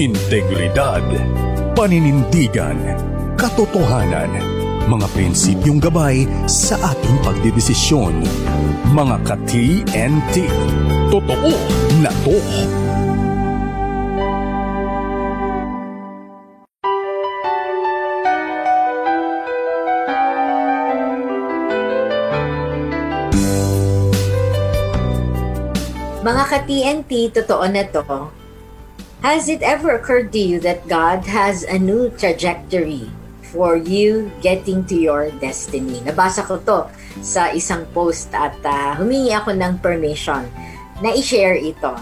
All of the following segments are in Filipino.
integridad, paninindigan, katotohanan, mga prinsipyong gabay sa ating pagdidesisyon. Mga ka-TNT, totoo na to. Mga ka-TNT, totoo na to. Has it ever occurred to you that God has a new trajectory for you getting to your destiny? Nabasa ko to sa isang post at uh, humingi ako ng permission na i-share ito.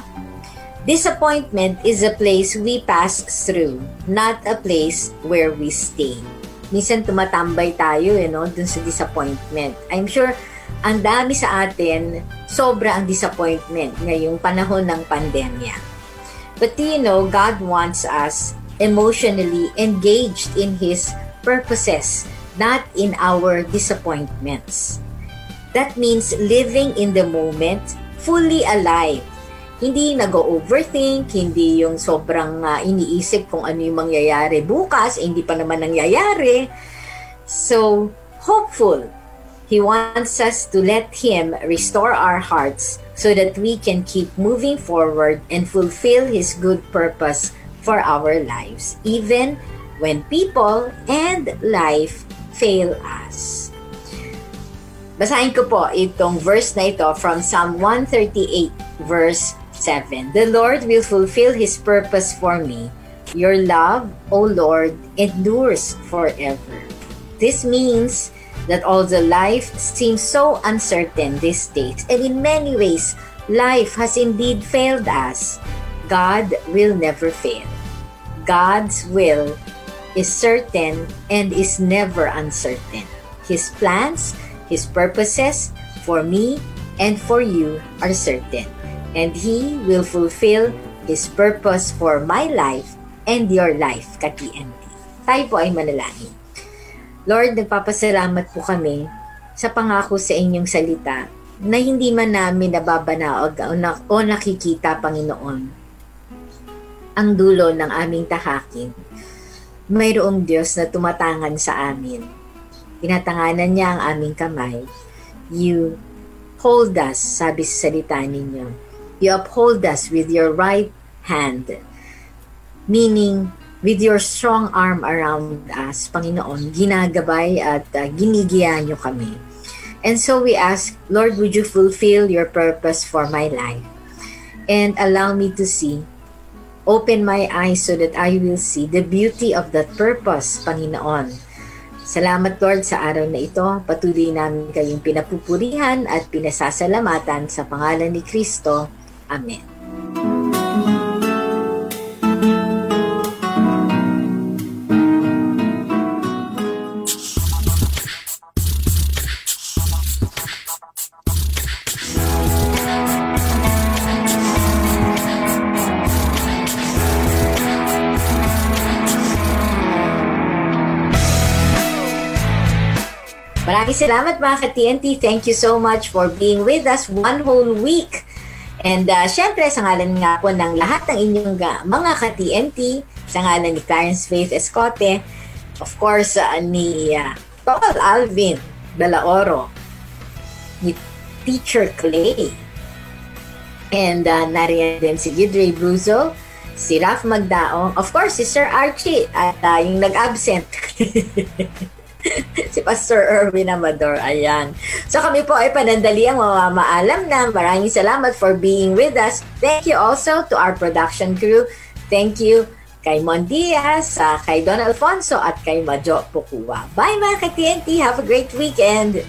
Disappointment is a place we pass through, not a place where we stay. Minsan tumatambay tayo, you know, dun sa disappointment. I'm sure ang dami sa atin, sobra ang disappointment ngayong panahon ng pandemya. But you know, God wants us emotionally engaged in His purposes, not in our disappointments. That means living in the moment, fully alive. Hindi nag-overthink, hindi yung sobrang uh, iniisip kung ano yung mangyayari bukas, eh, hindi pa naman nangyayari. So, hopeful, He wants us to let Him restore our hearts so that we can keep moving forward and fulfill His good purpose for our lives, even when people and life fail us. Basahin ko po itong verse na ito from Psalm 138 verse 7. The Lord will fulfill His purpose for me. Your love, O Lord, endures forever. This means that although life seems so uncertain these days, and in many ways, life has indeed failed us, God will never fail. God's will is certain and is never uncertain. His plans, His purposes for me and for you are certain, and He will fulfill His purpose for my life and your life, ka-TNT. Tayo po ay manalangin. Lord, nagpapasalamat po kami sa pangako sa inyong salita na hindi man namin nababanaog o, na, o nakikita, Panginoon, ang dulo ng aming tahakin. Mayroong Diyos na tumatangan sa amin. Tinatanganan niya ang aming kamay. You hold us, sabi sa salita ninyo. You uphold us with your right hand. Meaning, with your strong arm around us, Panginoon, ginagabay at uh, ginigiyan nyo kami. And so we ask, Lord, would you fulfill your purpose for my life? And allow me to see, open my eyes so that I will see the beauty of that purpose, Panginoon. Salamat Lord sa araw na ito. Patuloy namin kayong pinapupurihan at pinasasalamatan sa pangalan ni Kristo. Amen. Maraming salamat mga ka-TNT. Thank you so much for being with us one whole week. And uh, syempre, sa ngalan nga po ng lahat ng inyong uh, mga ka-TNT, sa ngalan ni Clarence Faith Escote, of course, uh, ni uh, Paul Alvin Dalaoro, ni Teacher Clay, and uh, nariyan din si Gidre Bruzo, si Raf Magdaong, of course, si Sir Archie, at uh, yung nag-absent. si Pastor Erwin Amador. Ayan. So kami po ay panandali ang mamaalam na. Maraming salamat for being with us. Thank you also to our production crew. Thank you kay Mon Diaz, uh, kay Don Alfonso at kay Majo Pukua. Bye mga ka-TNT. Have a great weekend.